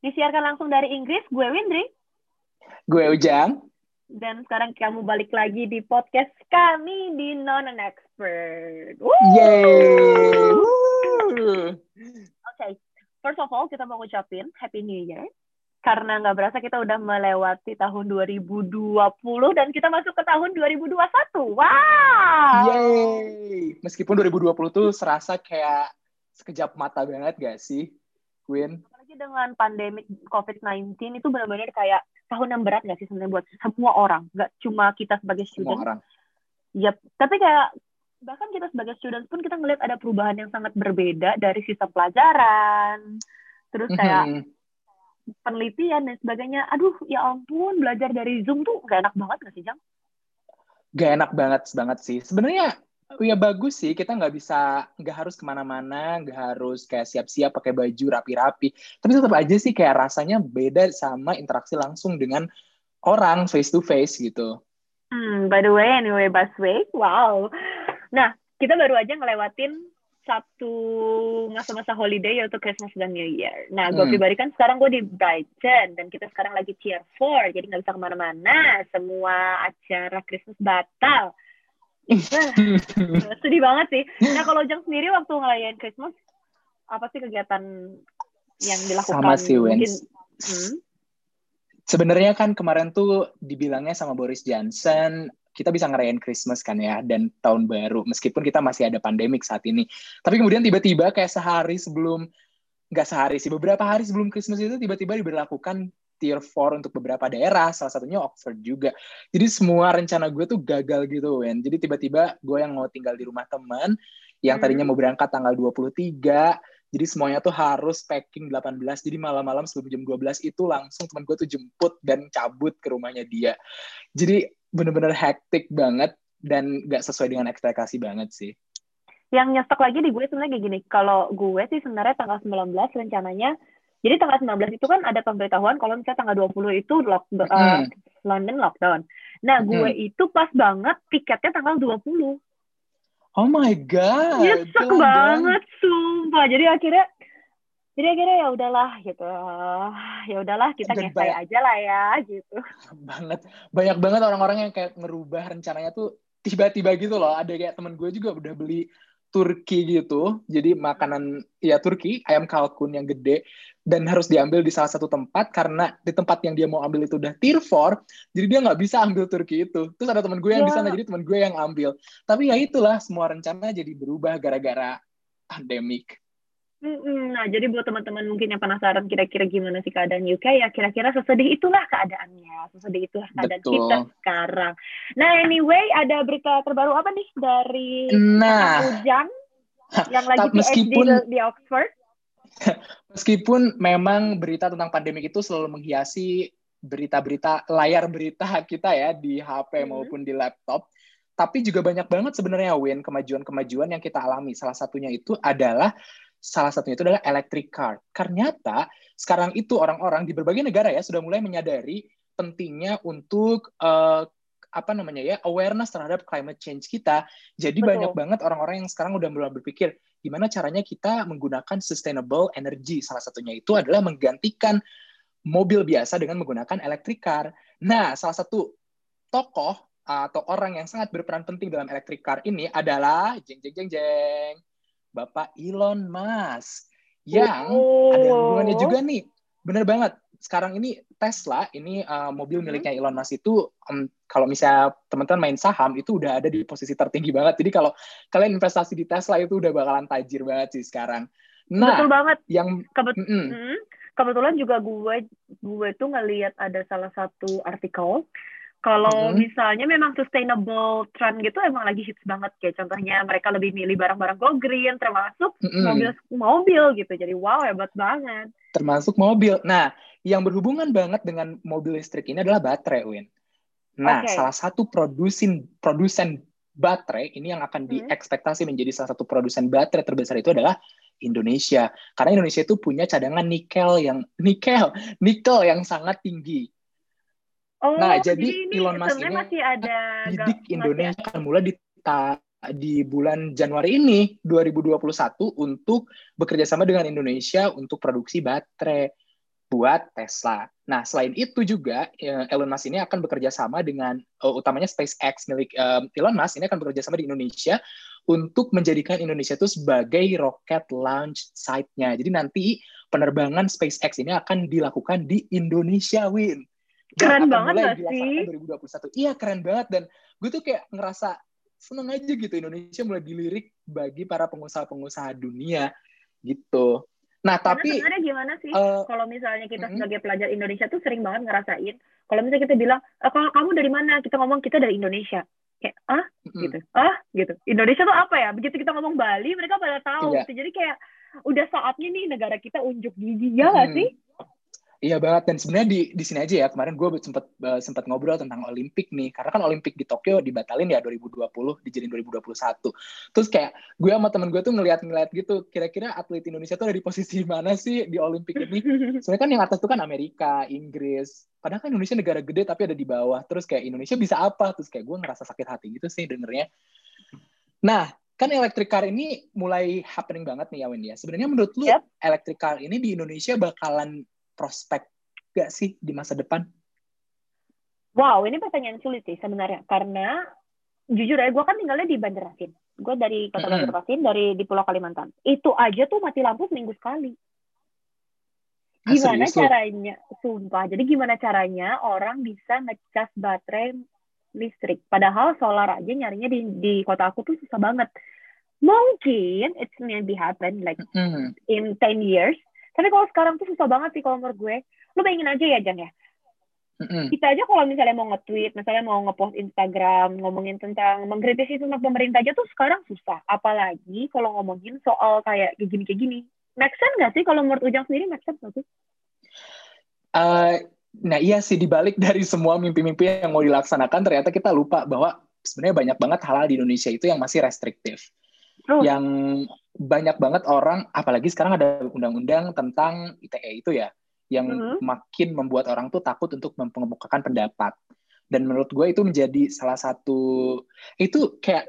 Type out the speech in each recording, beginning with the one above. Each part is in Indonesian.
Disiarkan langsung dari Inggris, gue Windri. Gue Ujang. Dan sekarang kamu balik lagi di podcast kami di Non an Expert. Yeay! Oke, okay. first of all kita mau ngucapin Happy New Year. Karena nggak berasa kita udah melewati tahun 2020 dan kita masuk ke tahun 2021. Wow! Yeay! Meskipun 2020 tuh serasa kayak sekejap mata banget gak sih, Queen? Apalagi dengan pandemi COVID-19 itu benar-benar kayak tahun yang berat nggak sih sebenarnya buat semua orang, nggak cuma kita sebagai student. Semua orang. Yep. Tapi kayak bahkan kita sebagai student pun kita ngelihat ada perubahan yang sangat berbeda dari sistem pelajaran, terus kayak mm -hmm. penelitian dan sebagainya. Aduh, ya ampun, belajar dari Zoom tuh nggak enak banget nggak sih, Jang? Gak enak banget banget sih. Sebenarnya ya bagus sih kita nggak bisa nggak harus ke mana-mana nggak harus kayak siap-siap pakai baju rapi-rapi tapi tetap aja sih kayak rasanya beda sama interaksi langsung dengan orang face to face gitu. Hmm, by the way, anyway, Busway, wow. Nah, kita baru aja ngelewatin satu masa-masa holiday yaitu Christmas dan New Year. Nah, gue hmm. pribadi kan sekarang gue di Brighton dan kita sekarang lagi tier 4, jadi nggak bisa ke mana-mana. Semua acara Christmas batal. sedih banget sih. Nah kalau Jang sendiri waktu ngelayain Christmas, apa sih kegiatan yang dilakukan? Sama sih, Mungkin, hmm? Sebenarnya kan kemarin tuh dibilangnya sama Boris Johnson, kita bisa ngerayain Christmas kan ya, dan tahun baru, meskipun kita masih ada pandemik saat ini. Tapi kemudian tiba-tiba kayak sehari sebelum, nggak sehari sih, beberapa hari sebelum Christmas itu tiba-tiba diberlakukan tier 4 untuk beberapa daerah, salah satunya Oxford juga. Jadi semua rencana gue tuh gagal gitu, Wen. Jadi tiba-tiba gue yang mau tinggal di rumah teman, yang hmm. tadinya mau berangkat tanggal 23, jadi semuanya tuh harus packing 18. Jadi malam-malam sebelum jam 12 itu langsung teman gue tuh jemput dan cabut ke rumahnya dia. Jadi bener-bener hektik banget dan gak sesuai dengan ekspektasi banget sih. Yang nyesek lagi di gue sebenarnya kayak gini, kalau gue sih sebenarnya tanggal 19 rencananya jadi tanggal 19 itu kan ada pemberitahuan kalau misalnya tanggal 20 itu lock, uh, London lockdown. Nah, gue mm. itu pas banget tiketnya tanggal 20. Oh my god. Nyesek banget sumpah. Jadi akhirnya jadi akhirnya ya udahlah gitu. Ya udahlah kita kayak aja lah ya gitu. Banget. Banyak banget orang-orang yang kayak ngerubah rencananya tuh tiba-tiba gitu loh. Ada kayak temen gue juga udah beli Turki gitu. Jadi makanan ya Turki, ayam kalkun yang gede dan harus diambil di salah satu tempat karena di tempat yang dia mau ambil itu udah tier 4, jadi dia nggak bisa ambil Turki itu. Terus ada teman gue yang yeah. di sana, jadi teman gue yang ambil. Tapi ya itulah semua rencana jadi berubah gara-gara pandemik. Nah, jadi buat teman-teman mungkin yang penasaran kira-kira gimana sih keadaan UK, ya kira-kira sesedih itulah keadaannya. Sesedih itulah keadaan Betul. kita sekarang. Nah, anyway, ada berita terbaru apa nih dari nah, Ujang yang lagi meskipun, di, di Oxford? Meskipun memang berita tentang pandemi itu selalu menghiasi berita-berita layar berita kita ya di HP hmm. maupun di laptop, tapi juga banyak banget sebenarnya Win kemajuan-kemajuan yang kita alami. Salah satunya itu adalah salah satunya itu adalah electric car. Ternyata sekarang itu orang-orang di berbagai negara ya sudah mulai menyadari pentingnya untuk uh, apa namanya ya awareness terhadap climate change kita. Jadi Betul. banyak banget orang-orang yang sekarang udah mulai berpikir gimana caranya kita menggunakan sustainable energy. Salah satunya itu adalah menggantikan mobil biasa dengan menggunakan electric car. Nah, salah satu tokoh atau orang yang sangat berperan penting dalam electric car ini adalah jeng jeng jeng jeng Bapak Elon Musk yang oh. ada hubungannya juga nih. Bener banget. Sekarang ini Tesla, ini uh, mobil hmm. miliknya Elon Musk itu um, kalau misalnya teman-teman main saham itu udah ada di posisi tertinggi banget. Jadi kalau kalian investasi di Tesla itu udah bakalan tajir banget sih sekarang. Nah, betul banget. Yang Kebet mm -mm. kebetulan juga gue gue tuh ngelihat ada salah satu artikel kalau mm -hmm. misalnya memang sustainable trend gitu emang lagi hits banget kayak contohnya mereka lebih milih barang-barang go green termasuk mm -hmm. mobil gitu. Jadi wow hebat banget. Termasuk mobil. Nah, yang berhubungan banget dengan mobil listrik ini adalah baterai, Win. Nah, okay. salah satu produsen produsen baterai ini yang akan mm-hmm. diekspektasi menjadi salah satu produsen baterai terbesar itu adalah Indonesia. Karena Indonesia itu punya cadangan nikel yang nikel, nikel yang sangat tinggi. Oh, nah, jadi, jadi Elon Musk ini masih ada didik Indonesia masih akan mulai di, di bulan Januari ini 2021 untuk bekerja sama dengan Indonesia untuk produksi baterai. buat Tesla. Nah, selain itu juga eh, Elon Musk ini akan bekerja sama dengan uh, utamanya SpaceX milik uh, Elon Musk ini akan bekerja sama di Indonesia untuk menjadikan Indonesia itu sebagai rocket launch site-nya. Jadi nanti penerbangan SpaceX ini akan dilakukan di Indonesia, Win. Keren banget gak sih? 2021. Iya, keren banget dan gue tuh kayak ngerasa seneng aja gitu Indonesia mulai dilirik bagi para pengusaha-pengusaha dunia gitu. Nah, Karena tapi sebenarnya gimana sih uh, kalau misalnya kita mm-hmm. sebagai pelajar Indonesia tuh sering banget ngerasain kalau misalnya kita bilang, e, kalau kamu dari mana? Kita ngomong kita dari Indonesia. Kayak, ah, mm-hmm. gitu. Ah, gitu. Indonesia tuh apa ya? Begitu kita ngomong Bali, mereka pada tahu. Iya. Gitu. Jadi kayak udah saatnya nih negara kita unjuk gigi ya mm-hmm. sih? Iya banget dan sebenarnya di di sini aja ya kemarin gue sempat uh, sempat ngobrol tentang Olimpik nih karena kan Olimpik di Tokyo dibatalin ya 2020 dijadiin 2021 terus kayak gue sama temen gue tuh ngeliat-ngeliat gitu kira-kira atlet Indonesia tuh ada di posisi mana sih di Olimpik ini? Sebenarnya kan yang atas tuh kan Amerika Inggris padahal kan Indonesia negara gede tapi ada di bawah. Terus kayak Indonesia bisa apa? Terus kayak gue ngerasa sakit hati gitu sih dengernya. Nah kan electric car ini mulai happening banget nih ya Wendy ya. Sebenarnya menurut lu yep. electric car ini di Indonesia bakalan prospek gak sih di masa depan? Wow, ini pertanyaan sulit sih sebenarnya. Karena jujur ya, gue kan tinggalnya di Banjarmasin. Gue dari kota mm -hmm. Banjarmasin, dari di Pulau Kalimantan. Itu aja tuh mati lampu seminggu sekali. Ah, gimana ah, caranya? Sumpah. Jadi gimana caranya orang bisa ngecas baterai listrik? Padahal solar aja nyarinya di, di kota aku tuh susah banget. Mungkin it's maybe happen like mm -hmm. in 10 years tapi kalau sekarang tuh susah banget sih kalau menurut gue. Lu bayangin aja ya, Jan ya. Mm-hmm. Kita aja kalau misalnya mau nge-tweet, misalnya mau nge-post Instagram, ngomongin tentang mengkritisi tentang pemerintah aja tuh sekarang susah. Apalagi kalau ngomongin soal kayak gini kayak gini. Make sense nggak sih kalau menurut Ujang sendiri make sense nggak sih? Uh, nah iya sih dibalik dari semua mimpi-mimpi yang mau dilaksanakan ternyata kita lupa bahwa sebenarnya banyak banget hal, -hal di Indonesia itu yang masih restriktif. Oh. Yang banyak banget orang, apalagi sekarang ada undang-undang tentang ITE itu ya, yang mm -hmm. makin membuat orang tuh takut untuk mengemukakan pendapat. Dan menurut gue itu menjadi salah satu, itu kayak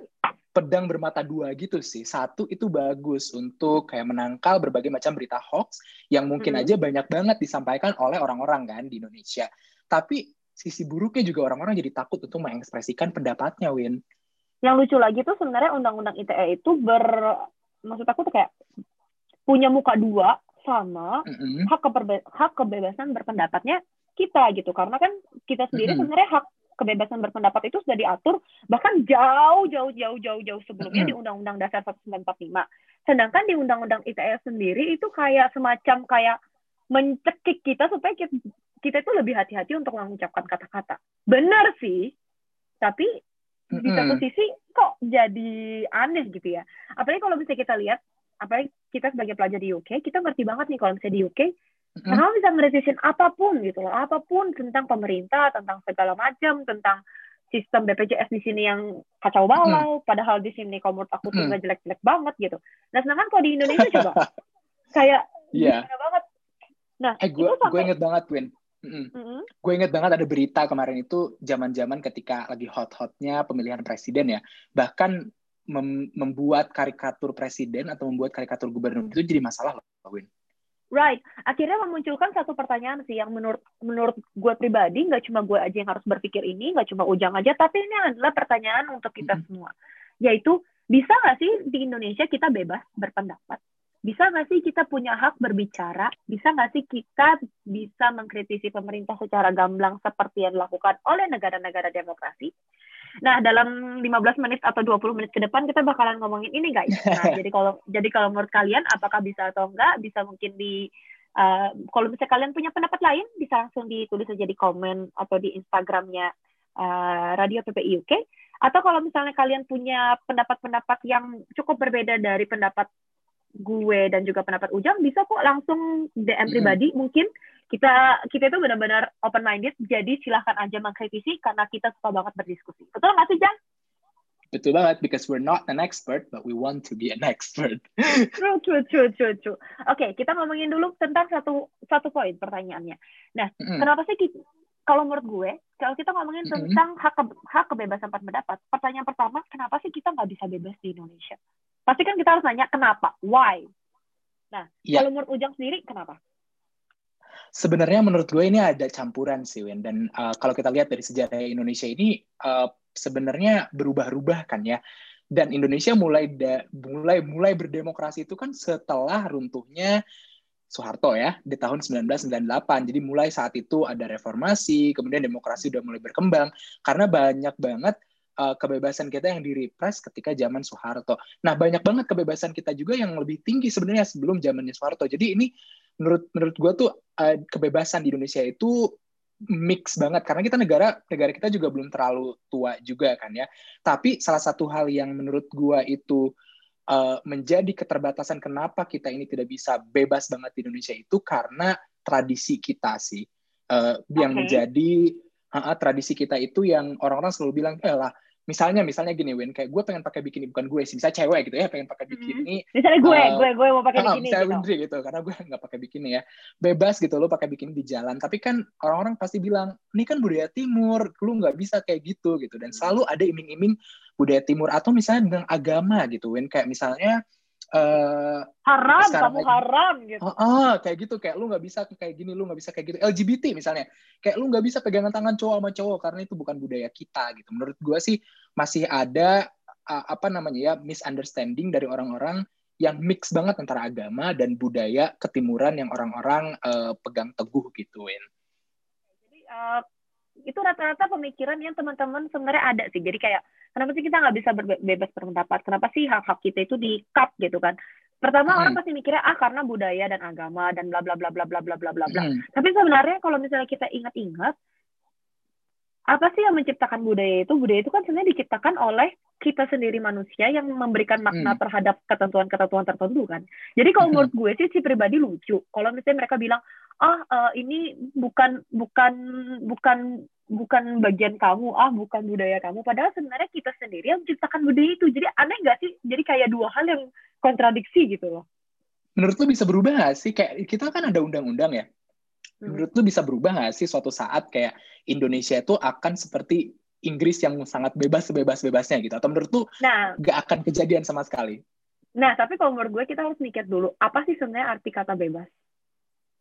pedang bermata dua gitu sih. Satu itu bagus untuk kayak menangkal berbagai macam berita hoax yang mungkin hmm. aja banyak banget disampaikan oleh orang-orang kan di Indonesia. Tapi sisi buruknya juga orang-orang jadi takut untuk mengekspresikan pendapatnya, Win yang lucu lagi tuh sebenarnya undang-undang ITE itu ber maksud aku tuh kayak punya muka dua sama mm-hmm. hak keperbe- hak kebebasan berpendapatnya kita gitu karena kan kita sendiri mm-hmm. sebenarnya hak kebebasan berpendapat itu sudah diatur bahkan jauh jauh jauh jauh jauh sebelumnya mm-hmm. di Undang-Undang Dasar 1945 sedangkan di Undang-Undang ITE sendiri itu kayak semacam kayak mencekik kita supaya kita, kita itu lebih hati-hati untuk mengucapkan kata-kata benar sih tapi di satu sisi kok jadi aneh gitu ya apalagi kalau misalnya kita lihat apalagi kita sebagai pelajar di UK kita ngerti banget nih kalau misalnya di UK mm -hmm. bisa ngerevisi apa pun gitu loh apa pun tentang pemerintah tentang segala macam tentang sistem BPJS di sini yang kacau balau mm. padahal di sini kalau menurut aku tuh mm. jelek-jelek banget gitu nah sedangkan kalau di Indonesia coba kayak yeah. banget nah eh, gue gue inget banget Win Mm -hmm. Gue inget banget ada berita kemarin itu zaman-zaman ketika lagi hot-hotnya pemilihan presiden ya. Bahkan mem membuat karikatur presiden atau membuat karikatur gubernur itu jadi masalah loh, Win. Right. Akhirnya memunculkan satu pertanyaan sih yang menurut menurut gue pribadi nggak cuma gue aja yang harus berpikir ini, nggak cuma Ujang aja, tapi ini adalah pertanyaan untuk kita mm -hmm. semua. Yaitu bisa nggak sih di Indonesia kita bebas berpendapat? Bisa nggak sih kita punya hak berbicara? Bisa nggak sih kita bisa mengkritisi pemerintah secara gamblang seperti yang dilakukan oleh negara-negara demokrasi? Nah, dalam 15 menit atau 20 menit ke depan kita bakalan ngomongin ini guys. Nah, jadi kalau jadi kalau menurut kalian apakah bisa atau enggak? Bisa mungkin di uh, kalau misalnya kalian punya pendapat lain bisa langsung ditulis aja di komen atau di Instagramnya uh, Radio PPI UK. Atau kalau misalnya kalian punya pendapat-pendapat yang cukup berbeda dari pendapat gue dan juga pendapat Ujang bisa kok langsung DM pribadi mm. mungkin kita kita itu benar-benar open minded jadi silahkan aja mengkritisi karena kita suka banget berdiskusi betul nggak sih Jang? Betul banget because we're not an expert but we want to be an expert. true true true true true. Oke okay, kita ngomongin dulu tentang satu satu poin pertanyaannya. Nah mm. kenapa sih kita, kalau menurut gue kalau kita ngomongin mm -hmm. tentang hak ke, hak kebebasan pendapat pertanyaan pertama kenapa sih kita nggak bisa bebas di Indonesia? Pasti kan kita harus nanya kenapa, why. Nah, yeah. kalau menurut Ujang sendiri kenapa? Sebenarnya menurut gue ini ada campuran sih, Win. Dan uh, kalau kita lihat dari sejarah Indonesia ini uh, sebenarnya berubah-ubah kan ya. Dan Indonesia mulai da, mulai mulai berdemokrasi itu kan setelah runtuhnya Soeharto ya di tahun 1998. Jadi mulai saat itu ada reformasi, kemudian demokrasi udah mulai berkembang karena banyak banget uh, kebebasan kita yang direpres ketika zaman Soeharto. Nah, banyak banget kebebasan kita juga yang lebih tinggi sebenarnya sebelum zamannya Soeharto. Jadi ini menurut menurut gue tuh uh, kebebasan di Indonesia itu mix banget karena kita negara negara kita juga belum terlalu tua juga kan ya. Tapi salah satu hal yang menurut gue itu uh, menjadi keterbatasan kenapa kita ini tidak bisa bebas banget di Indonesia itu karena tradisi kita sih uh, yang menjadi uh, tradisi kita itu yang orang-orang selalu bilang eh lah misalnya misalnya gini Win kayak gue pengen pakai bikini bukan gue sih misalnya cewek gitu ya pengen pakai hmm. bikini hmm. misalnya gue uh, gue gue mau pakai uh, bikini misalnya gitu. Windri gitu karena gue nggak pakai bikini ya bebas gitu lo pakai bikini di jalan tapi kan orang-orang pasti bilang ini kan budaya timur lu nggak bisa kayak gitu gitu dan hmm. selalu ada iming-iming budaya timur atau misalnya dengan agama gitu Win kayak misalnya uh, haram kamu kayak, haram gitu. Oh, oh kayak gitu kayak lu nggak bisa kayak gini lu nggak bisa kayak gitu. LGBT misalnya kayak lu nggak bisa pegangan tangan cowok sama cowok karena itu bukan budaya kita gitu. Menurut gue sih masih ada uh, apa namanya ya misunderstanding dari orang-orang yang mix banget antara agama dan budaya ketimuran yang orang-orang uh, pegang teguh gitu Win. Jadi uh, itu rata-rata pemikiran yang teman-teman sebenarnya ada sih. Jadi kayak kenapa sih kita nggak bisa bebas berpendapat? Kenapa sih hak-hak kita itu di cut gitu kan? Pertama hmm. orang pasti mikirnya ah karena budaya dan agama dan bla bla bla bla bla bla bla bla bla. Hmm. Tapi sebenarnya kalau misalnya kita ingat-ingat apa sih yang menciptakan budaya itu? Budaya itu kan sebenarnya diciptakan oleh kita sendiri manusia yang memberikan makna hmm. terhadap ketentuan-ketentuan tertentu kan. Jadi kalau menurut gue sih si pribadi lucu. Kalau misalnya mereka bilang, ah uh, ini bukan bukan bukan bukan bagian kamu, ah bukan budaya kamu. Padahal sebenarnya kita sendiri yang menciptakan budaya itu. Jadi aneh nggak sih? Jadi kayak dua hal yang kontradiksi gitu loh. Menurut lu bisa berubah nggak sih? Kayak kita kan ada undang-undang ya. Hmm. Menurut lu bisa berubah nggak sih suatu saat kayak Indonesia itu akan seperti Inggris yang sangat bebas sebebas-bebasnya gitu? Atau menurut lu nah, nggak akan kejadian sama sekali? Nah, tapi kalau menurut gue kita harus mikir dulu, apa sih sebenarnya arti kata bebas?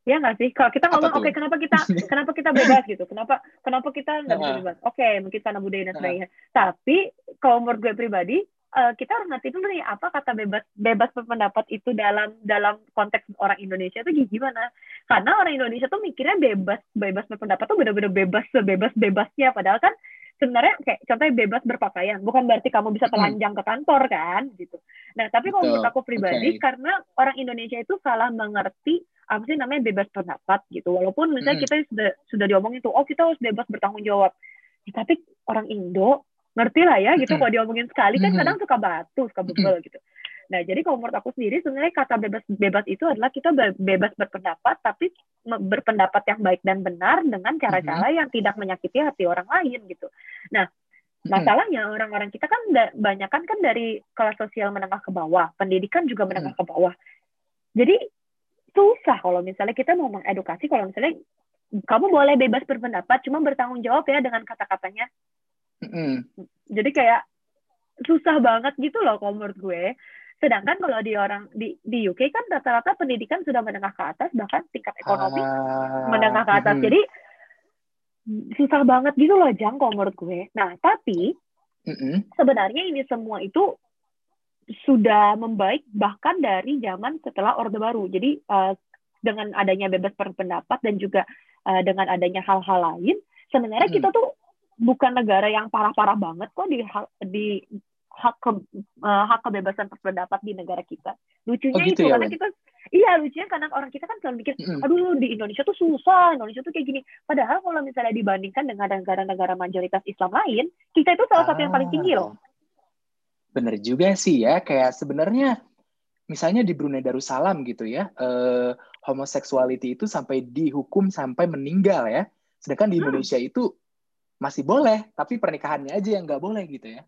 Ya nggak sih? Kalau kita ngomong, oke, okay, kenapa kita kenapa kita bebas gitu? Kenapa kenapa kita nggak bisa bebas? Oke, okay, mungkin karena budaya dan sebagainya. Tapi kalau menurut gue pribadi, uh, kita harus ngerti dulu nih apa kata bebas bebas berpendapat itu dalam dalam konteks orang Indonesia itu gimana? Karena orang Indonesia tuh mikirnya bebas bebas berpendapat tuh benar-benar bebas sebebas bebasnya, padahal kan sebenarnya kayak contohnya bebas berpakaian bukan berarti kamu bisa telanjang ke kantor kan gitu. Nah tapi kalau menurut aku pribadi okay. karena orang Indonesia itu salah mengerti apa sih namanya bebas pendapat gitu. Walaupun misalnya hmm. kita sudah sudah diomongin tuh oh kita harus bebas bertanggung jawab. Ya, tapi orang Indo ngerti lah ya gitu. Hmm. kalau diomongin sekali kan kadang suka batu suka bebel gitu Nah, jadi kalau menurut aku sendiri sebenarnya kata bebas bebas itu adalah kita bebas berpendapat tapi berpendapat yang baik dan benar dengan cara-cara mm -hmm. yang tidak menyakiti hati orang lain gitu. Nah, masalahnya orang-orang kita kan banyak kan kan dari kelas sosial menengah ke bawah, pendidikan juga menengah ke bawah. Jadi susah kalau misalnya kita mau mengedukasi kalau misalnya kamu boleh bebas berpendapat cuma bertanggung jawab ya dengan kata-katanya. Mm. Jadi kayak susah banget gitu loh kalau menurut gue. Sedangkan kalau di orang di di UK kan rata-rata pendidikan sudah menengah ke atas bahkan tingkat ekonomi uh, menengah ke atas. Uh, Jadi susah banget gitu loh Jang kalau menurut gue. Nah, tapi -uh. sebenarnya ini semua itu sudah membaik bahkan dari zaman setelah Orde Baru. Jadi uh, dengan adanya bebas berpendapat dan juga uh, dengan adanya hal-hal lain, sebenarnya hmm. kita tuh bukan negara yang parah-parah banget kok di di hak ke, uh, hak kebebasan berpendapat di negara kita. Lucunya oh, gitu itu ya, karena kita iya lucunya karena orang kita kan selalu mikir, aduh di Indonesia tuh susah, Indonesia tuh kayak gini. Padahal kalau misalnya dibandingkan dengan negara-negara mayoritas Islam lain, kita itu salah satu yang paling tinggi loh. Bener juga sih ya, kayak sebenarnya misalnya di Brunei Darussalam gitu ya, eh, homoseksuality itu sampai dihukum sampai meninggal ya. Sedangkan di hmm. Indonesia hmm. itu masih boleh, tapi pernikahannya aja yang nggak boleh gitu ya.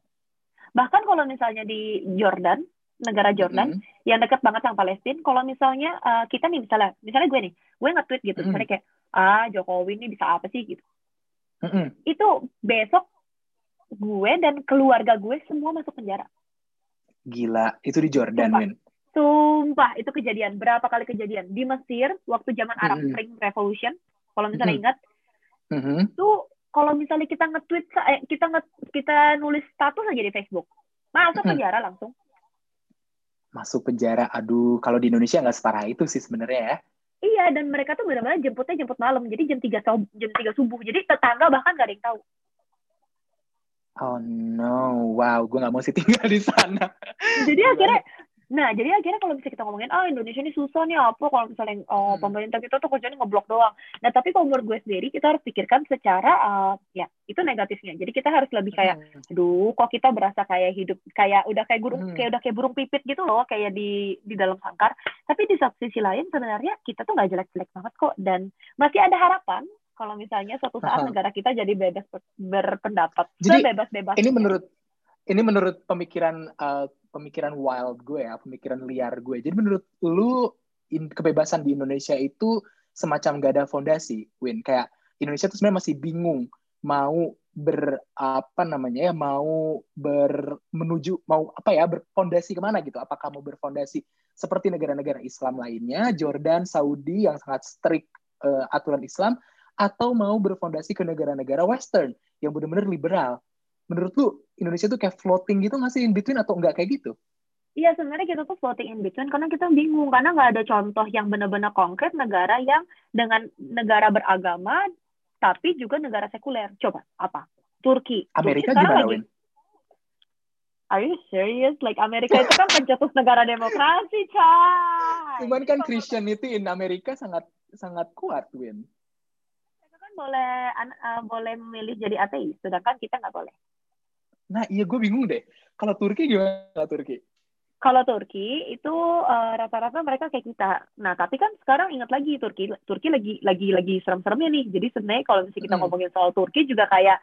Bahkan kalau misalnya di Jordan, negara Jordan mm. yang dekat banget sama Palestina, kalau misalnya uh, kita nih misalnya, misalnya gue nih, gue nge-tweet gitu, mm. misalnya kayak ah Jokowi ini bisa apa sih gitu. Mm -hmm. Itu besok gue dan keluarga gue semua masuk penjara. Gila, itu di Jordan, men. Sumpah, itu kejadian. Berapa kali kejadian. Di Mesir, waktu zaman Arab mm -hmm. Spring Revolution, kalau misalnya ingat, mm -hmm. tuh kalau misalnya kita nge-tweet, eh, kita nge kita nulis status aja di Facebook, masuk penjara langsung. Masuk penjara, aduh, kalau di Indonesia nggak separah itu sih sebenarnya ya. Iya, dan mereka tuh benar-benar jemputnya jemput malam, jadi jam tiga jam tiga subuh, jadi tetangga bahkan gak ada yang tahu. Oh no, wow, gue gak mau sih tinggal di sana. Jadi akhirnya Nah, jadi akhirnya kalau bisa kita ngomongin, ah oh, Indonesia ini susah nih apa kalau misalnya oh, pemerintah kita tuh kerjanya ngeblok doang. Nah, tapi kalau menurut gue sendiri, kita harus pikirkan secara, uh, ya, itu negatifnya. Jadi kita harus lebih kayak, hmm. aduh, kok kita berasa kayak hidup, kayak udah kayak burung, hmm. kayak udah kayak burung pipit gitu loh, kayak di di dalam sangkar. Tapi di satu sisi lain, sebenarnya kita tuh nggak jelek-jelek banget kok. Dan masih ada harapan kalau misalnya suatu saat negara kita jadi bebas berpendapat. Jadi, bebas-bebas. Ini menurut ini menurut pemikiran uh, pemikiran wild gue ya, pemikiran liar gue. Jadi menurut lu in, kebebasan di Indonesia itu semacam gak ada fondasi, Win. Kayak Indonesia tuh sebenarnya masih bingung mau ber apa namanya ya mau ber menuju mau apa ya berfondasi ke mana gitu apakah mau berfondasi seperti negara-negara Islam lainnya Jordan Saudi yang sangat strict uh, aturan Islam atau mau berfondasi ke negara-negara Western yang benar-benar liberal menurut lu Indonesia tuh kayak floating gitu nggak sih in between atau enggak kayak gitu? Iya sebenarnya kita tuh floating in between karena kita bingung karena nggak ada contoh yang benar-benar konkret negara yang dengan negara beragama tapi juga negara sekuler. Coba apa? Turki. Amerika Turki gimana, lagi. Are you serious? Like Amerika itu kan pencetus negara demokrasi, cah. Cuman kan Christianity in Amerika sangat sangat kuat, Win. Mereka kan boleh uh, boleh memilih jadi ateis, sedangkan kita nggak boleh. Nah, iya gue bingung deh. Kalau Turki gimana Turki? Kalau Turki itu eh, rata-rata mereka kayak kita. Nah, tapi kan sekarang ingat lagi Turki, Turki lagi lagi lagi serem-seremnya nih. Jadi sebenarnya kalau misalnya kita hmm. ngomongin soal Turki juga kayak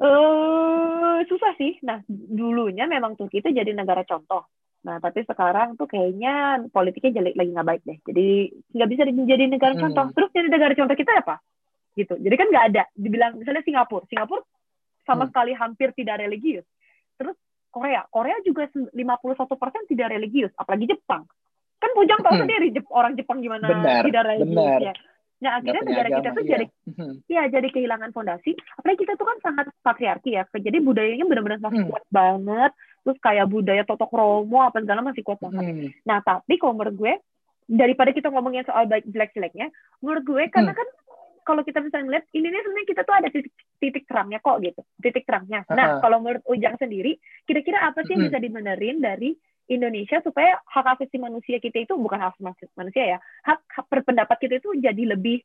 uh, susah sih. Nah, dulunya memang Turki itu jadi negara contoh. Nah, tapi sekarang tuh kayaknya politiknya jelek lagi nggak baik deh. Jadi nggak bisa jadi negara hmm. contoh. Terus jadi negara contoh kita apa? Gitu. Jadi kan nggak ada. Dibilang misalnya Singapura. Singapura sama hmm. sekali hampir tidak religius. Terus Korea, Korea juga 51% tidak religius, apalagi Jepang. Kan Bujang tahu hmm. sendiri orang Jepang gimana benar, tidak religius benar. ya. Nah, akhirnya negara kita tuh iya. jadi hmm. ya jadi kehilangan fondasi. Apalagi kita tuh kan sangat patriarki ya. Jadi budayanya benar-benar masih hmm. kuat banget. Terus kayak budaya totok romo apa segala masih kuat banget. Hmm. Nah, tapi kalau menurut gue daripada kita ngomongin soal jelek jeleknya, menurut gue karena hmm. kan kalau kita misalnya ngeliat ini nih sebenarnya kita tuh ada titik titik terangnya kok gitu titik terangnya nah uh-huh. kalau menurut Ujang sendiri kira-kira apa sih yang bisa dibenerin dari Indonesia supaya hak asasi manusia kita itu bukan hak asasi manusia ya hak, hak berpendapat kita itu jadi lebih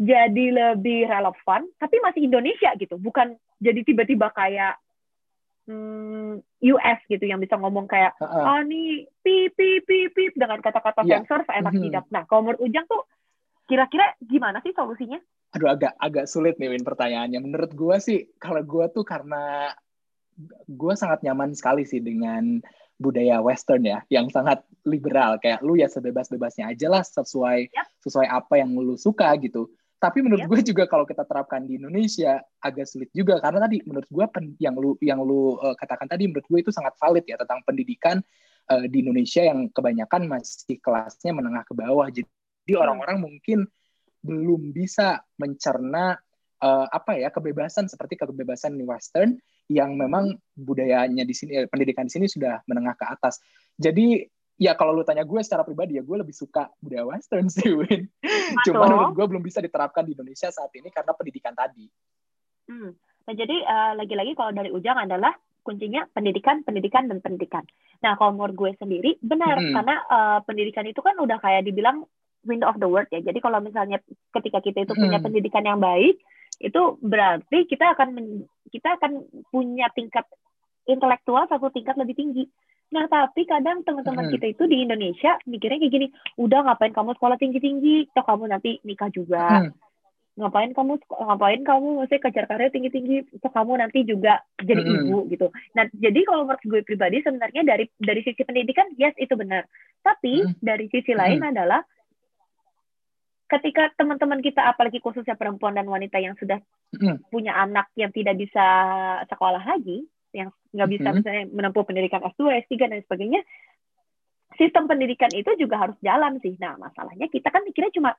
jadi lebih relevan tapi masih Indonesia gitu bukan jadi tiba-tiba kayak hmm, US gitu yang bisa ngomong kayak uh-uh. ah nih pip pip pip pip dengan kata-kata yeah. sensor seenak mm-hmm. tidak nah kalau menurut Ujang tuh Kira-kira gimana sih solusinya? Aduh agak agak sulit nih Win pertanyaannya. Menurut gue sih kalau gue tuh karena gue sangat nyaman sekali sih dengan budaya Western ya, yang sangat liberal. Kayak lu ya sebebas-bebasnya aja lah sesuai yep. sesuai apa yang lu suka gitu. Tapi menurut yep. gue juga kalau kita terapkan di Indonesia agak sulit juga karena tadi menurut gue yang lu yang lu uh, katakan tadi menurut gue itu sangat valid ya tentang pendidikan uh, di Indonesia yang kebanyakan masih kelasnya menengah ke bawah. Jadi jadi hmm. orang-orang mungkin belum bisa mencerna uh, apa ya kebebasan seperti kebebasan di Western yang memang budayanya di sini eh, pendidikan di sini sudah menengah ke atas. Jadi ya kalau lu tanya gue secara pribadi ya gue lebih suka budaya Western sih Win. Cuma menurut gue belum bisa diterapkan di Indonesia saat ini karena pendidikan tadi. Hmm. Nah jadi uh, lagi-lagi kalau dari Ujang adalah kuncinya pendidikan, pendidikan, dan pendidikan. Nah, kalau menurut gue sendiri, benar. Hmm. Karena uh, pendidikan itu kan udah kayak dibilang window of the world ya. Jadi kalau misalnya ketika kita itu punya hmm. pendidikan yang baik, itu berarti kita akan kita akan punya tingkat intelektual satu tingkat lebih tinggi. Nah, tapi kadang teman-teman hmm. kita itu di Indonesia mikirnya kayak gini, udah ngapain kamu sekolah tinggi-tinggi, toh kamu nanti nikah juga. Hmm. Ngapain kamu ngapain kamu mesti kejar karir tinggi-tinggi, toh kamu nanti juga jadi hmm. ibu gitu. Nah, jadi kalau menurut gue pribadi sebenarnya dari dari sisi pendidikan yes itu benar. Tapi hmm. dari sisi lain hmm. adalah ketika teman-teman kita apalagi khususnya perempuan dan wanita yang sudah hmm. punya anak yang tidak bisa sekolah lagi yang nggak bisa mm-hmm. misalnya menempuh pendidikan S2, S3 dan sebagainya, sistem pendidikan itu juga harus jalan sih. Nah, masalahnya kita kan mikirnya cuma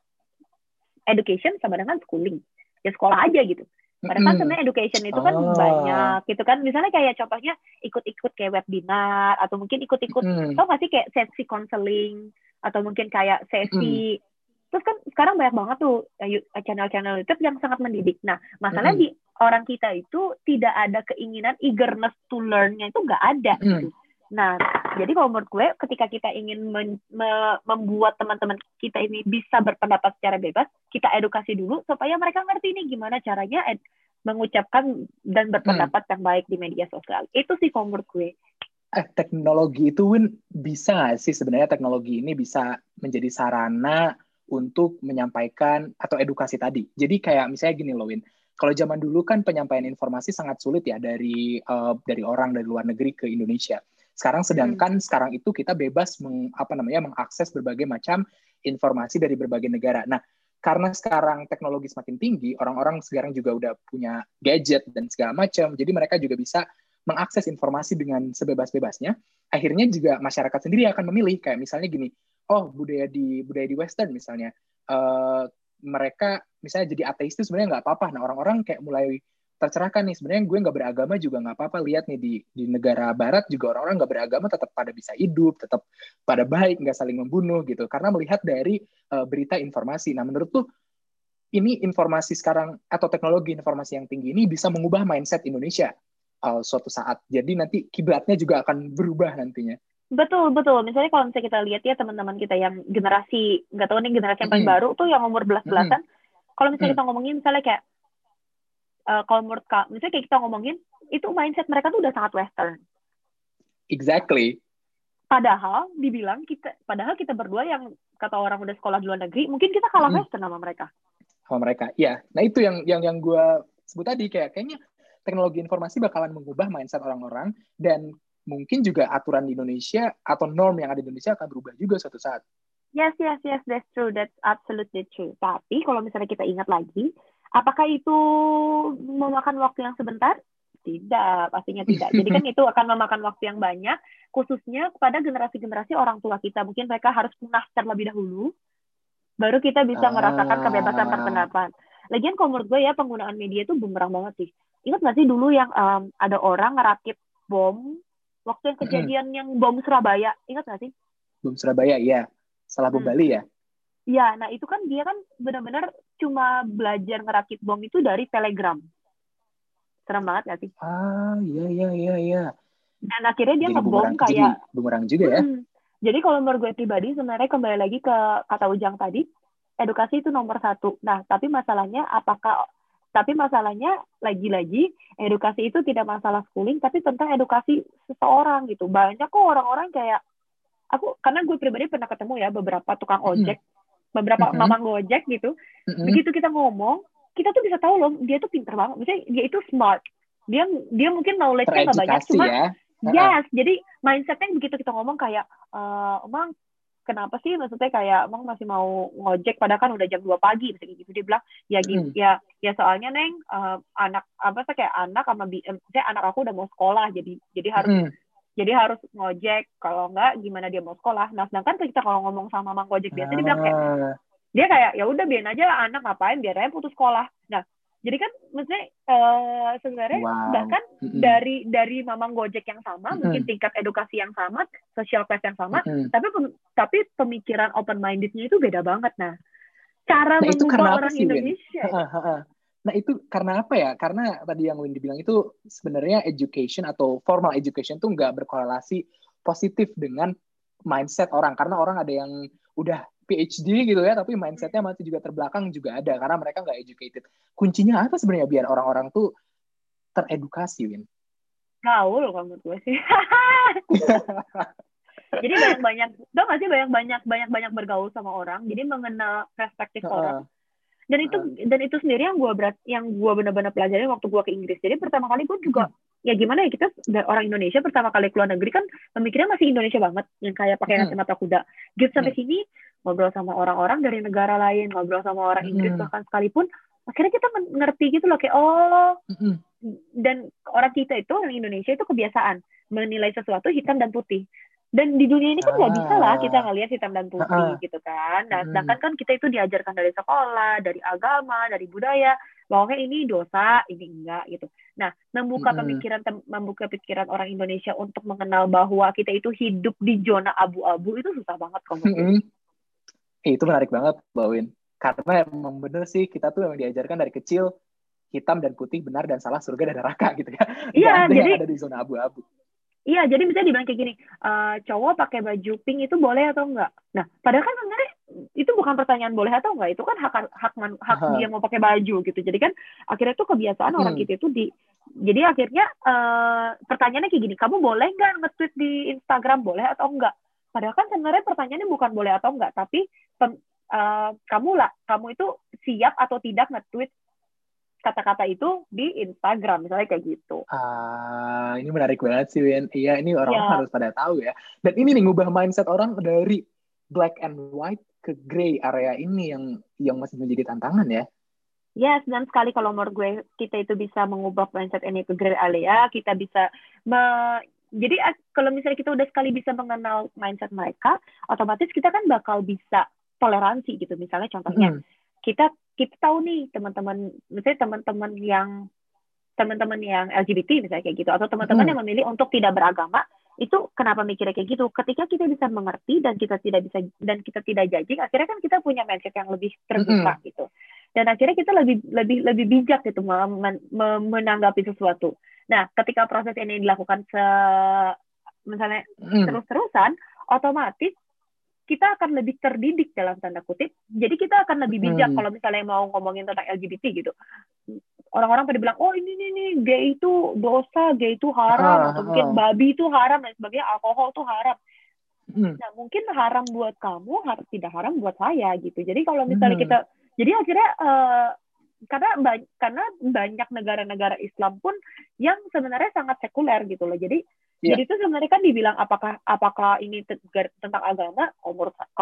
education sama dengan schooling. Ya sekolah aja gitu. Padahal kan sebenarnya education itu kan oh. banyak gitu kan. Misalnya kayak contohnya ikut-ikut kayak webinar atau mungkin ikut-ikut mm. tau gak sih kayak sesi counseling atau mungkin kayak sesi mm. Terus kan sekarang banyak banget tuh eh, channel-channel YouTube yang sangat mendidik. Nah, masalahnya mm. di orang kita itu tidak ada keinginan eagerness to learn-nya itu nggak ada mm. gitu. Nah, jadi kalau menurut gue, ketika kita ingin men, me, membuat teman-teman kita ini bisa berpendapat secara bebas, kita edukasi dulu supaya mereka ngerti nih gimana caranya ed, mengucapkan dan berpendapat hmm. yang baik di media sosial. Itu sih kalau menurut gue. Eh, teknologi itu Win bisa sih sebenarnya teknologi ini bisa menjadi sarana untuk menyampaikan atau edukasi tadi. Jadi kayak misalnya gini loh Win, kalau zaman dulu kan penyampaian informasi sangat sulit ya dari uh, dari orang dari luar negeri ke Indonesia. Sekarang sedangkan hmm. sekarang itu kita bebas meng, apa namanya mengakses berbagai macam informasi dari berbagai negara. Nah, karena sekarang teknologi semakin tinggi, orang-orang sekarang juga udah punya gadget dan segala macam, jadi mereka juga bisa mengakses informasi dengan sebebas-bebasnya. Akhirnya juga masyarakat sendiri akan memilih kayak misalnya gini, oh budaya di budaya di Western misalnya, uh, mereka misalnya jadi ateis itu sebenarnya nggak apa-apa. Nah orang-orang kayak mulai tercerahkan nih. Sebenarnya gue nggak beragama juga nggak apa-apa. Lihat nih di di negara barat juga orang-orang nggak beragama tetap pada bisa hidup tetap pada baik nggak saling membunuh gitu. Karena melihat dari uh, berita informasi. Nah menurut tuh ini informasi sekarang atau teknologi informasi yang tinggi ini bisa mengubah mindset Indonesia uh, suatu saat. Jadi nanti kiblatnya juga akan berubah nantinya Betul, betul. Misalnya kalau misalnya kita lihat ya teman-teman kita yang generasi, nggak tahu nih generasi yang paling mm -hmm. baru tuh yang umur belas-belasan. Mm -hmm. Kalau misalnya mm -hmm. kita ngomongin misalnya kayak uh, kalau menurut kak, misalnya kayak kita ngomongin, itu mindset mereka tuh udah sangat western. Exactly. Padahal dibilang kita, padahal kita berdua yang kata orang udah sekolah di luar negeri, mungkin kita kalah mm. western sama mereka. Sama mereka, iya. Nah itu yang yang yang gue sebut tadi kayak kayaknya teknologi informasi bakalan mengubah mindset orang-orang dan mungkin juga aturan di Indonesia atau norm yang ada di Indonesia akan berubah juga suatu saat. Yes, yes, yes, that's true. That's absolutely true. Tapi kalau misalnya kita ingat lagi, Apakah itu memakan waktu yang sebentar? Tidak, pastinya tidak. Jadi kan itu akan memakan waktu yang banyak, khususnya kepada generasi-generasi orang tua kita. Mungkin mereka harus punah terlebih dahulu, baru kita bisa merasakan kebebasan berpendapat. Lagian kalau menurut gue ya penggunaan media itu bumerang banget sih. Ingat gak sih dulu yang um, ada orang ngerakit bom waktu yang kejadian yang bom Surabaya? Ingat gak sih? Bom Surabaya, iya. Salah bom hmm. Bali ya? Iya, nah itu kan dia kan benar-benar cuma belajar ngerakit bom itu dari Telegram. Serem banget gak sih? Ah, iya, iya, iya, iya. Dan akhirnya dia ngebom kayak... Jadi bumerang juga ya? Hmm, jadi kalau menurut gue pribadi, sebenarnya kembali lagi ke kata Ujang tadi, edukasi itu nomor satu. Nah, tapi masalahnya apakah... Tapi masalahnya lagi-lagi edukasi itu tidak masalah schooling, tapi tentang edukasi seseorang gitu. Banyak kok orang-orang kayak aku karena gue pribadi pernah ketemu ya beberapa tukang ojek hmm beberapa mm-hmm. mamang gojek gitu mm-hmm. begitu kita ngomong kita tuh bisa tahu loh dia tuh pinter banget misalnya dia itu smart dia dia mungkin knowledge-nya nggak banyak cuma ya? yes jadi mindsetnya begitu kita ngomong kayak uh, emang kenapa sih? Maksudnya kayak emang masih mau ngojek padahal kan udah jam 2 pagi misalnya gitu. Dia bilang ya gini mm. ya ya soalnya neng uh, anak apa sih kayak anak sama bi saya anak aku udah mau sekolah jadi jadi harus mm jadi harus ngojek. Kalau enggak gimana dia mau sekolah? Nah sedangkan kita kalau ngomong sama mang ojek biasa dia bilang kayak ah. dia kayak ya udah biarin aja anak ngapain biar aja putus sekolah. Nah jadi kan maksudnya uh, sebenarnya wow. bahkan mm-hmm. dari dari mamang gojek yang sama mm-hmm. mungkin tingkat edukasi yang sama social class yang sama mm-hmm. tapi tapi pemikiran open mindednya itu beda banget nah cara nah, mengubah orang sih, Indonesia Nah itu karena apa ya? Karena tadi yang Windy bilang itu sebenarnya education atau formal education tuh nggak berkorelasi positif dengan mindset orang. Karena orang ada yang udah PhD gitu ya, tapi mindsetnya masih juga terbelakang juga ada karena mereka nggak educated. Kuncinya apa sebenarnya biar orang-orang tuh teredukasi, Win? Gaul kalau menurut gue sih. jadi banyak-banyak, tau gak sih banyak-banyak banyak-banyak bergaul sama orang, jadi mengenal perspektif uh, orang dan itu uh. dan itu sendiri yang gue berat yang gue benar-benar pelajari waktu gue ke Inggris jadi pertama kali gue juga hmm. ya gimana ya kita orang Indonesia pertama kali keluar negeri kan pemikirannya masih Indonesia banget yang kayak pakai kacamata kuda gitu sampai hmm. sini ngobrol sama orang-orang dari negara lain ngobrol sama orang Inggris hmm. bahkan sekalipun akhirnya kita ngerti gitu loh kayak oh hmm. dan orang kita itu orang Indonesia itu kebiasaan menilai sesuatu hitam dan putih dan di dunia ini kan nggak ah. bisa lah kita ngelihat hitam dan putih ah. gitu kan nah sedangkan kan kita itu diajarkan dari sekolah dari agama dari budaya bahwa ini dosa ini enggak gitu nah membuka pemikiran membuka pikiran orang Indonesia untuk mengenal bahwa kita itu hidup di zona abu-abu itu susah banget kok. Itu menarik banget Mbak Win karena emang bener sih kita tuh yang diajarkan dari kecil hitam dan putih benar dan salah surga dan neraka gitu ya. Iya, jadi ada di zona abu-abu. Iya, jadi bisa dibilang kayak gini, uh, cowok pakai baju pink itu boleh atau enggak? Nah, padahal kan sebenarnya itu bukan pertanyaan boleh atau enggak, itu kan hak hak man, hak dia mau pakai baju gitu. Jadi kan akhirnya tuh kebiasaan hmm. orang kita itu di jadi akhirnya uh, pertanyaannya kayak gini, kamu boleh nggak nge-tweet di Instagram boleh atau enggak? Padahal kan sebenarnya pertanyaannya bukan boleh atau enggak, tapi pem, uh, kamu lah, kamu itu siap atau tidak nge-tweet kata-kata itu di Instagram misalnya kayak gitu. Ah, ini menarik banget sih Win. Iya, ini orang yeah. harus pada tahu ya. Dan ini nih ngubah mindset orang dari black and white ke gray area ini yang yang masih menjadi tantangan ya. Yes, dan sekali kalau menurut gue kita itu bisa mengubah mindset ini ke gray area, kita bisa me jadi kalau misalnya kita udah sekali bisa mengenal mindset mereka, otomatis kita kan bakal bisa toleransi gitu. Misalnya contohnya, mm. kita kita tahu nih teman-teman misalnya teman-teman yang teman-teman yang LGBT misalnya kayak gitu atau teman-teman hmm. yang memilih untuk tidak beragama itu kenapa mikirnya kayak gitu ketika kita bisa mengerti dan kita tidak bisa dan kita tidak judging akhirnya kan kita punya mindset yang lebih terbuka hmm. gitu dan akhirnya kita lebih lebih lebih bijak gitu men, menanggapi sesuatu nah ketika proses ini dilakukan se misalnya hmm. terus-terusan otomatis kita akan lebih terdidik dalam tanda kutip. Jadi kita akan lebih bijak hmm. kalau misalnya mau ngomongin tentang LGBT gitu. Orang-orang pada bilang, oh ini nih nih gay itu dosa, gay itu haram, ah, atau mungkin ah. babi itu haram dan sebagainya, alkohol itu haram. Hmm. Nah mungkin haram buat kamu, harus tidak haram buat saya gitu. Jadi kalau misalnya hmm. kita, jadi akhirnya uh, karena ba- karena banyak negara-negara Islam pun yang sebenarnya sangat sekuler gitu loh. Jadi Yeah. Jadi itu sebenarnya kan dibilang apakah apakah ini tentang agama? Kalau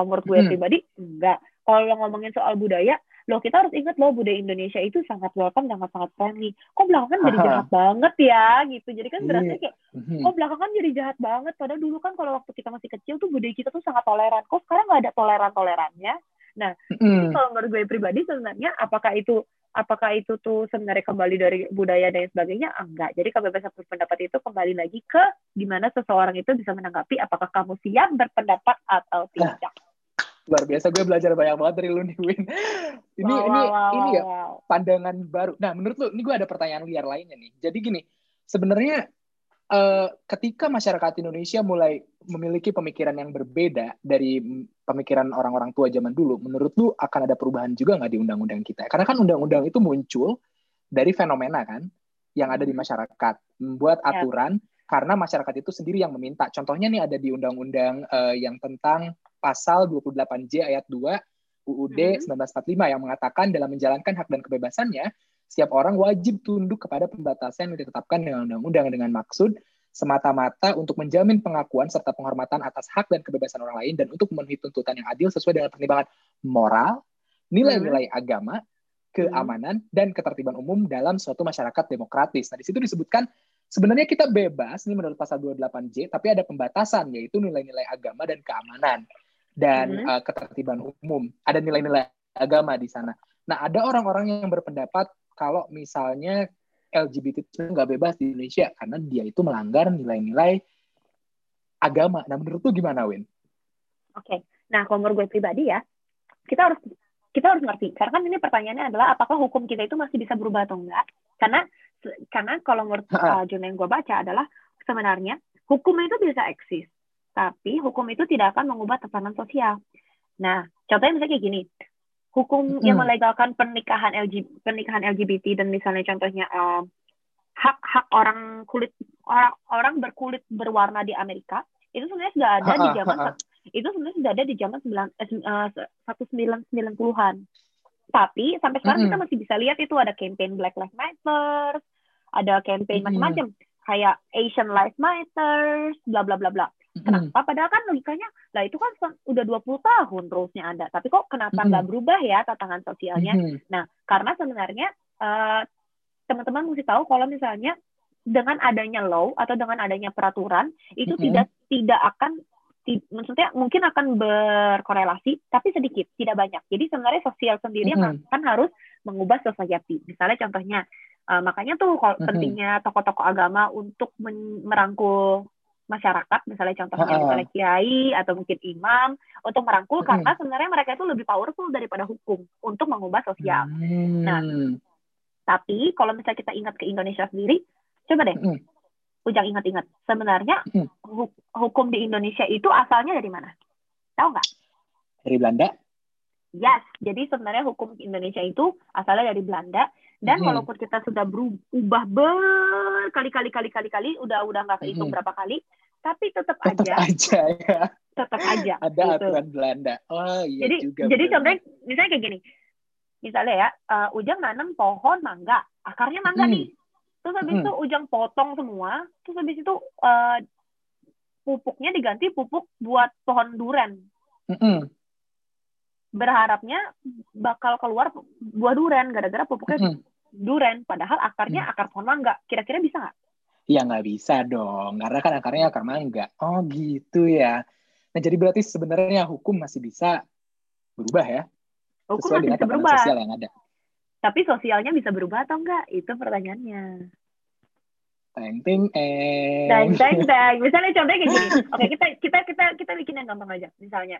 menurut, gue hmm. pribadi enggak. Kalau ngomongin soal budaya, loh kita harus ingat loh budaya Indonesia itu sangat welcome sangat sangat friendly. Kok belakangan jadi jahat banget ya gitu. Jadi kan berarti iya. kayak hmm. kok belakangan jadi jahat banget. Padahal dulu kan kalau waktu kita masih kecil tuh budaya kita tuh sangat toleran. Kok sekarang nggak ada toleran tolerannya? Nah, mm. kalau menurut gue pribadi sebenarnya apakah itu apakah itu tuh sebenarnya kembali dari budaya dan sebagainya? Enggak. Jadi kebebasan berpendapat itu kembali lagi ke gimana seseorang itu bisa menanggapi apakah kamu siap berpendapat atau tidak. Nah, luar biasa gue belajar banyak banget dari lu nih Win. Ini wow, ini wow, ini ya pandangan baru. Nah, menurut lu ini gue ada pertanyaan liar lainnya nih. Jadi gini, sebenarnya uh, ketika masyarakat Indonesia mulai memiliki pemikiran yang berbeda dari pemikiran orang-orang tua zaman dulu, menurut lu akan ada perubahan juga nggak di undang-undang kita? Karena kan undang-undang itu muncul dari fenomena kan yang ada di hmm. masyarakat, membuat ya. aturan ya. karena masyarakat itu sendiri yang meminta. Contohnya nih ada di undang-undang uh, yang tentang pasal 28J ayat 2 UUD hmm. 1945 yang mengatakan dalam menjalankan hak dan kebebasannya, setiap orang wajib tunduk kepada pembatasan yang ditetapkan dengan undang-undang dengan maksud semata-mata untuk menjamin pengakuan serta penghormatan atas hak dan kebebasan orang lain dan untuk memenuhi tuntutan yang adil sesuai dengan pertimbangan moral, nilai-nilai hmm. agama, keamanan, dan ketertiban umum dalam suatu masyarakat demokratis. Nah, di situ disebutkan sebenarnya kita bebas nih menurut pasal 28J, tapi ada pembatasan yaitu nilai-nilai agama dan keamanan dan hmm. uh, ketertiban umum. Ada nilai-nilai agama di sana. Nah, ada orang-orang yang berpendapat kalau misalnya LGBT itu nggak bebas di Indonesia karena dia itu melanggar nilai-nilai agama. Nah, menurut lu gimana, Win? Oke, okay. nah kalau menurut gue pribadi ya, kita harus kita harus ngerti. Karena kan ini pertanyaannya adalah apakah hukum kita itu masih bisa berubah atau enggak? Karena karena kalau menurut uh, Jun yang gue baca adalah sebenarnya hukum itu bisa eksis, tapi hukum itu tidak akan mengubah tatanan sosial. Nah, contohnya misalnya kayak gini, hukum hmm. yang melegalkan pernikahan LGBT, pernikahan LGBT dan misalnya contohnya uh, hak hak orang kulit orang orang berkulit berwarna di Amerika itu sebenarnya sudah ada di zaman itu sebenarnya sudah ada di zaman eh, eh, satu sembilan sembilan puluhan tapi sampai sekarang mm -hmm. kita masih bisa lihat itu ada campaign Black Lives Matter ada campaign mm -hmm. macam-macam kayak Asian Lives Matter bla bla bla bla Kenapa? Padahal kan logikanya, lah itu kan udah 20 tahun terusnya ada. Tapi kok kenapa nggak berubah ya tantangan sosialnya? Nah, karena sebenarnya uh, teman-teman mesti tahu kalau misalnya dengan adanya law atau dengan adanya peraturan itu mm -hmm. tidak tidak akan maksudnya mungkin akan berkorelasi tapi sedikit tidak banyak jadi sebenarnya sosial sendiri mm -hmm. akan harus mengubah society misalnya contohnya uh, makanya tuh kalau mm -hmm. pentingnya tokoh-tokoh agama untuk merangkul masyarakat misalnya contohnya uh misalnya kiai atau mungkin imam untuk merangkul mm -hmm. karena sebenarnya mereka itu lebih powerful daripada hukum untuk mengubah sosial mm -hmm. nah tapi kalau misalnya kita ingat ke Indonesia sendiri coba deh mm -hmm Ujang ingat-ingat, sebenarnya hmm. hukum di Indonesia itu asalnya dari mana? Tahu nggak? Dari Belanda. Yes, jadi sebenarnya hukum Indonesia itu asalnya dari Belanda dan hmm. walaupun kita sudah berubah berkali-kali kali-kali kali udah udah nggak kehitung hmm. berapa kali, tapi tetap, tetap aja. aja ya. Tetap aja. Ada gitu. aturan Belanda. Oh iya jadi, juga. Jadi contohnya misalnya kayak gini. Misalnya ya, uh, Ujang nanam pohon mangga, akarnya mangga hmm. nih terus habis hmm. itu ujang potong semua terus habis itu uh, pupuknya diganti pupuk buat pohon duren hmm. berharapnya bakal keluar buah duren gara-gara pupuknya hmm. duren padahal akarnya hmm. akar pohon mangga kira-kira bisa nggak Ya nggak bisa dong, karena kan akarnya akar mangga. Oh gitu ya. Nah jadi berarti sebenarnya hukum masih bisa berubah ya? Hukum sesuai masih dengan bisa berubah. sosial yang ada. Tapi sosialnya bisa berubah atau enggak? Itu pertanyaannya. Teng teng eh. Teng teng teng. Misalnya contohnya kayak gini. Oke, kita kita kita kita bikin yang gampang aja. Misalnya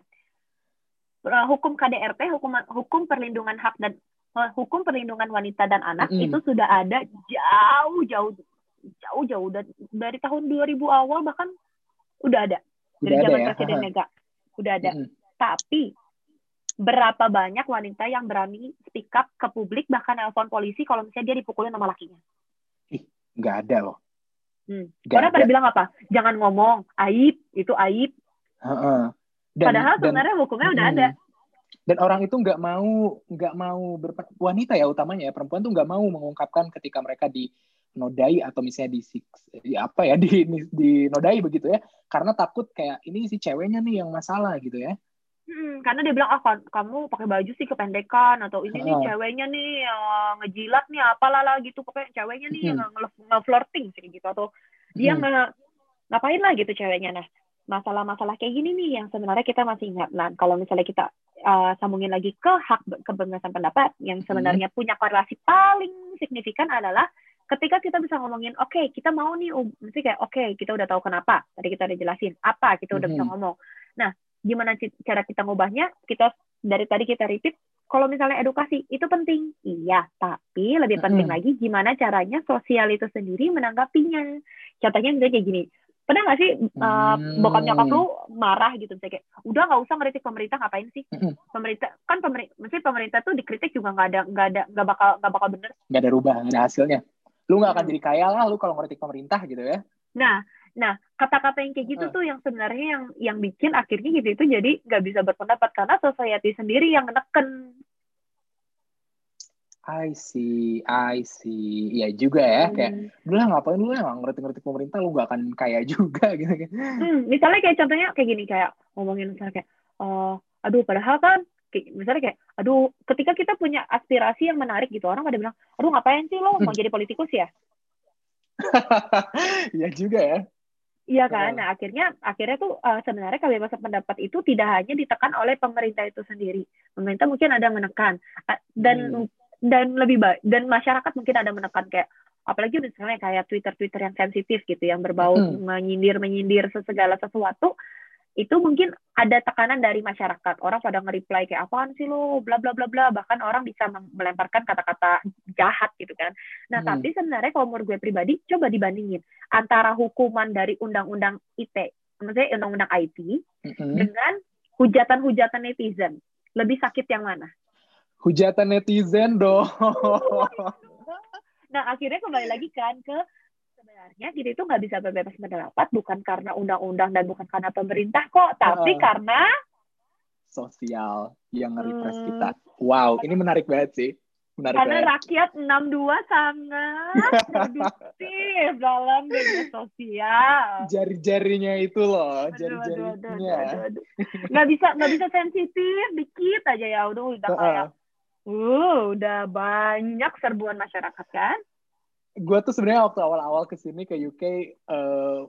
uh, hukum KDRT, hukum hukum perlindungan hak dan uh, hukum perlindungan wanita dan anak mm. itu sudah ada jauh-jauh jauh-jauh dari, dari tahun 2000 awal bahkan udah ada dari zaman ya? Presiden Mega. Udah ada. Mm. Tapi berapa banyak wanita yang berani speak up ke publik bahkan nelpon polisi kalau misalnya dia dipukulin sama lakinya ih nggak ada loh hmm. orang pada bilang apa jangan ngomong aib itu aib uh-uh. dan, padahal sebenarnya hukumnya udah ada dan orang itu nggak mau nggak mau berper, wanita ya utamanya ya perempuan tuh nggak mau mengungkapkan ketika mereka di nodai atau misalnya di, apa ya di di nodai begitu ya karena takut kayak ini si ceweknya nih yang masalah gitu ya Hmm, karena dia bilang ah kan, kamu pakai baju sih kependekan atau ini nih ceweknya nih uh, ngejilat nih apalah lah gitu pokoknya ceweknya nih hmm. nge-flirting sih gitu atau dia hmm. nge ngapain lah gitu ceweknya nah masalah-masalah kayak gini nih yang sebenarnya kita masih ingat nah kalau misalnya kita uh, sambungin lagi ke hak kebebasan pendapat yang sebenarnya hmm. punya korelasi paling signifikan adalah ketika kita bisa ngomongin oke okay, kita mau nih mesti kayak oke okay, kita udah tahu kenapa tadi kita udah jelasin apa kita udah hmm. bisa ngomong. Nah gimana cara kita ngubahnya? Kita dari tadi kita repeat kalau misalnya edukasi itu penting. Iya tapi lebih penting mm -hmm. lagi gimana caranya sosial itu sendiri menanggapinya. Contohnya misalnya kayak gini pernah nggak sih uh, bokap nyokap lu marah gitu misalnya kayak udah nggak usah ngeritik pemerintah ngapain sih? Mm pemerintah kan pemerintah mesti pemerintah tuh dikritik juga nggak ada nggak ada nggak bakal nggak bakal bener. Nggak ada rubah nggak ada hasilnya lu nggak akan jadi kaya lah lu kalau ngeritik pemerintah gitu ya nah Nah, kata-kata yang kayak gitu uh. tuh yang sebenarnya yang yang bikin akhirnya gitu itu jadi nggak bisa berpendapat karena society sendiri yang neken. I see, I see. Iya juga ya, hmm. kayak dulu lah ngapain lu lah ngerti-ngerti pemerintah lu gak akan kaya juga gitu kan. Hmm, misalnya kayak contohnya kayak gini kayak ngomongin misalnya kayak uh, aduh padahal kan misalnya kayak aduh ketika kita punya aspirasi yang menarik gitu orang pada bilang aduh ngapain sih lo mau jadi politikus ya Iya juga ya Iya kan, nah akhirnya akhirnya tuh uh, sebenarnya kebebasan pendapat itu tidak hanya ditekan oleh pemerintah itu sendiri. Pemerintah mungkin ada menekan uh, dan hmm. dan lebih baik dan masyarakat mungkin ada menekan kayak apalagi misalnya kayak Twitter Twitter yang sensitif gitu yang berbau hmm. menyindir menyindir segala sesuatu itu mungkin ada tekanan dari masyarakat. Orang pada nge-reply kayak apaan sih lo bla bla bla bla. Bahkan orang bisa melemparkan kata-kata jahat gitu kan. Nah hmm. tapi sebenarnya kalau menurut gue pribadi coba dibandingin antara hukuman dari undang-undang IT maksudnya undang-undang IT hmm. dengan hujatan-hujatan netizen. Lebih sakit yang mana? Hujatan netizen dong. Nah akhirnya kembali lagi kan ke sebenarnya kita itu nggak bisa bebas pendapat bukan karena undang-undang dan bukan karena pemerintah kok, tapi uh, karena sosial yang nge-repress hmm. kita. Wow, ini menarik banget sih. Menarik karena banget. rakyat 62 sangat produktif dalam media sosial. Jari-jarinya itu loh, jari-jarinya. Nggak bisa nggak bisa sensitif dikit aja ya udah udah kayak uh, udah banyak serbuan masyarakat kan gue tuh sebenarnya waktu awal-awal ke sini ke UK uh,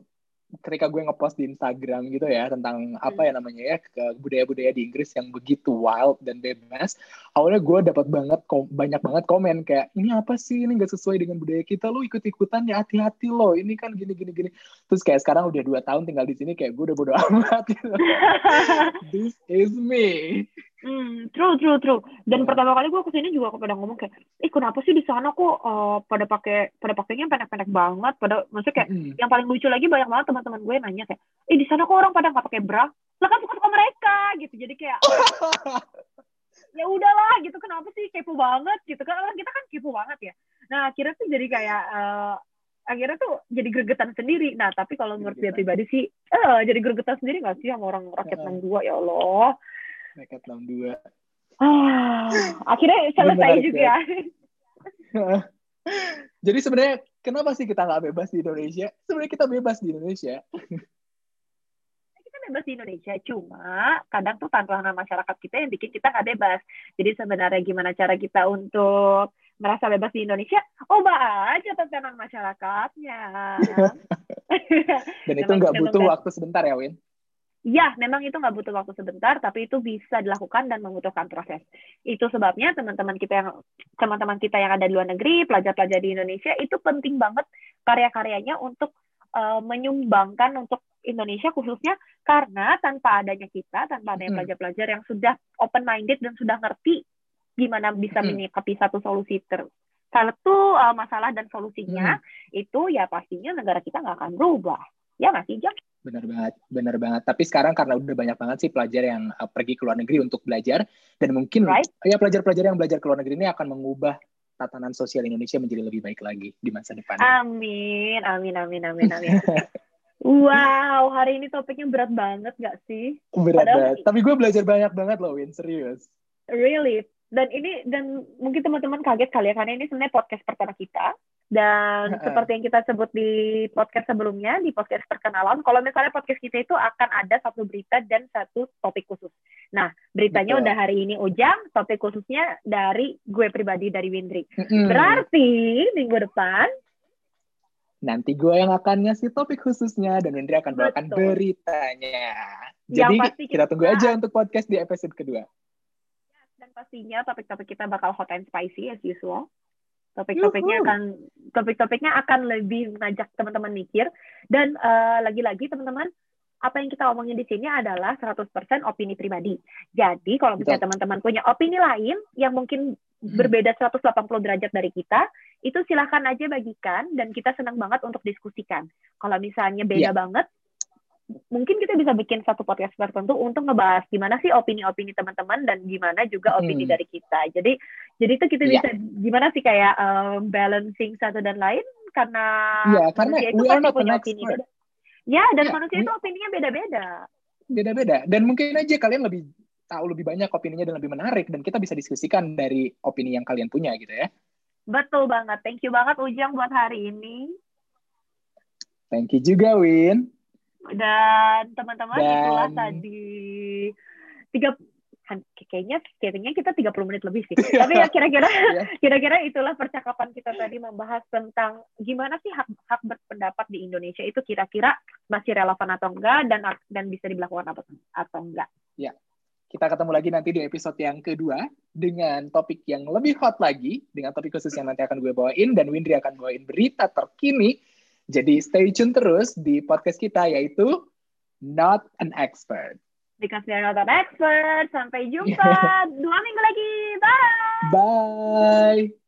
ketika gue ngepost di Instagram gitu ya tentang apa ya namanya ya budaya-budaya di Inggris yang begitu wild dan bebas awalnya gue dapat banget banyak banget komen kayak ini apa sih? Ini gak sesuai dengan budaya kita lo ikut-ikutan ya hati-hati lo ini kan gini gini gini. Terus kayak sekarang udah dua tahun tinggal di sini kayak gue udah bodo amat gitu. this is me Hmm, true, true, true. Dan yeah. pertama kali gue ke sini juga pada ngomong kayak, eh kenapa sih di sana kok uh, pada pakai pada pakainya pendek-pendek banget, pada maksudnya kayak mm. yang paling lucu lagi banyak banget teman-teman gue nanya kayak, eh di sana kok orang pada nggak pakai bra? Lah kan suka-suka mereka gitu. Jadi kayak ya udahlah gitu kenapa sih kepo banget gitu kan orang kita kan kepo banget ya. Nah akhirnya tuh jadi kayak uh, akhirnya tuh jadi gregetan sendiri. Nah tapi kalau menurut dia pribadi sih, eh uh, jadi gregetan sendiri nggak sih sama orang rakyat enam dua ya Allah nekat 62. Ah, akhirnya selesai juga. Ya. Jadi sebenarnya kenapa sih kita nggak bebas di Indonesia? Sebenarnya kita bebas di Indonesia. kita bebas di Indonesia, cuma kadang tuh tantangan masyarakat kita yang bikin kita nggak bebas. Jadi sebenarnya gimana cara kita untuk merasa bebas di Indonesia? Ubah aja tantangan masyarakatnya. Dan itu nggak butuh waktu sebentar ya, Win? Ya, memang itu nggak butuh waktu sebentar, tapi itu bisa dilakukan dan membutuhkan proses. Itu sebabnya teman-teman kita yang teman-teman kita yang ada di luar negeri, pelajar-pelajar di Indonesia itu penting banget karya-karyanya untuk uh, menyumbangkan untuk Indonesia khususnya karena tanpa adanya kita, tanpa adanya pelajar-pelajar yang sudah open minded dan sudah ngerti gimana bisa menyikapi satu solusi ter satu uh, masalah dan solusinya hmm. itu ya pastinya negara kita nggak akan berubah. Ya nggak sih, Jack? Benar banget, benar banget. Tapi sekarang karena udah banyak banget sih pelajar yang uh, pergi ke luar negeri untuk belajar dan mungkin right. ya pelajar-pelajar yang belajar ke luar negeri ini akan mengubah tatanan sosial Indonesia menjadi lebih baik lagi di masa depan. Amin, amin, amin, amin, amin. wow, hari ini topiknya berat banget gak sih? Berat Padahal, banget. Tapi gue belajar banyak banget loh, Win, serius. Really? Dan ini dan mungkin teman-teman kaget kali ya karena ini sebenarnya podcast pertama kita dan seperti yang kita sebut di podcast sebelumnya, di podcast perkenalan, kalau misalnya podcast kita itu akan ada satu berita dan satu topik khusus. Nah, beritanya Betul. udah hari ini Ujang, topik khususnya dari gue pribadi dari Windri. Mm-hmm. Berarti minggu depan nanti gue yang akan ngasih topik khususnya dan Windri akan bawakan beritanya. Jadi kita, kita tunggu aja untuk podcast di episode kedua. Dan pastinya topik-topik kita bakal hot and spicy as usual. Topik-topiknya akan topik-topiknya akan lebih mengajak teman-teman mikir dan uh, lagi-lagi teman-teman apa yang kita omongin di sini adalah 100% opini pribadi. Jadi kalau misalnya teman-teman punya opini lain yang mungkin hmm. berbeda 180 derajat dari kita, itu silahkan aja bagikan dan kita senang banget untuk diskusikan. Kalau misalnya beda yeah. banget, mungkin kita bisa bikin satu podcast tertentu untuk ngebahas gimana sih opini-opini teman-teman dan gimana juga opini hmm. dari kita. Jadi jadi itu kita yeah. bisa gimana sih kayak um, balancing satu dan lain karena yeah, karena itu pasti punya opini beda. Ya, dan yeah, manusia itu opininya beda-beda. Beda-beda. Dan mungkin aja kalian lebih tahu lebih banyak opininya dan lebih menarik dan kita bisa diskusikan dari opini yang kalian punya gitu ya. Betul banget. Thank you banget Ujang buat hari ini. Thank you juga Win. Dan teman-teman Dan... itulah tadi tiga kan, kayaknya kayaknya kita 30 menit lebih sih. Tapi ya kira-kira iya. kira-kira itulah percakapan kita tadi membahas tentang gimana sih hak hak berpendapat di Indonesia itu kira-kira masih relevan atau enggak dan dan bisa dilakukan apa atau enggak. Ya. Kita ketemu lagi nanti di episode yang kedua dengan topik yang lebih hot lagi dengan topik khusus yang nanti akan gue bawain dan Windri akan bawain berita terkini jadi stay tune terus di podcast kita yaitu Not an Expert. Because we are not an expert. Sampai jumpa dua minggu lagi. Bye. Bye.